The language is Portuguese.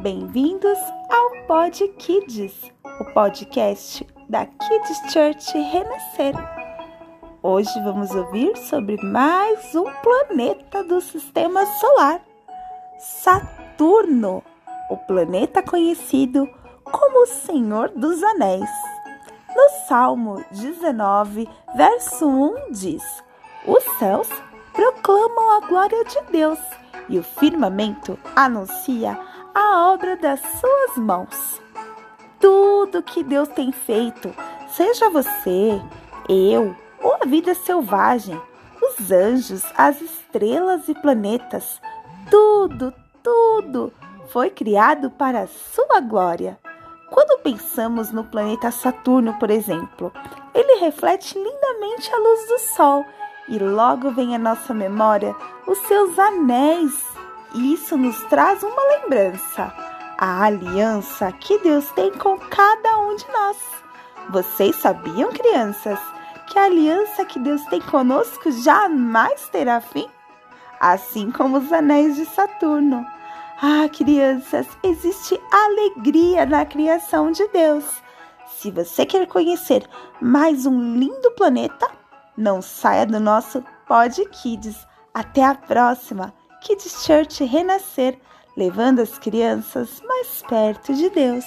Bem-vindos ao Pod Kids, o podcast da Kids Church Renascer. Hoje vamos ouvir sobre mais um planeta do sistema solar, Saturno, o planeta conhecido como o Senhor dos Anéis. No Salmo 19, verso 1 diz: Os céus proclamam a glória de Deus e o firmamento anuncia a obra das suas mãos. Tudo que Deus tem feito, seja você, eu ou a vida selvagem, os anjos, as estrelas e planetas, tudo, tudo foi criado para a sua glória. Quando pensamos no planeta Saturno, por exemplo, ele reflete lindamente a luz do Sol e logo vem à nossa memória os seus anéis. Isso nos traz uma lembrança, a aliança que Deus tem com cada um de nós. Vocês sabiam, crianças, que a aliança que Deus tem conosco jamais terá fim? Assim como os anéis de Saturno. Ah, crianças, existe alegria na criação de Deus. Se você quer conhecer mais um lindo planeta, não saia do nosso Pod Kids. Até a próxima! Kids Church Renascer, levando as crianças mais perto de Deus.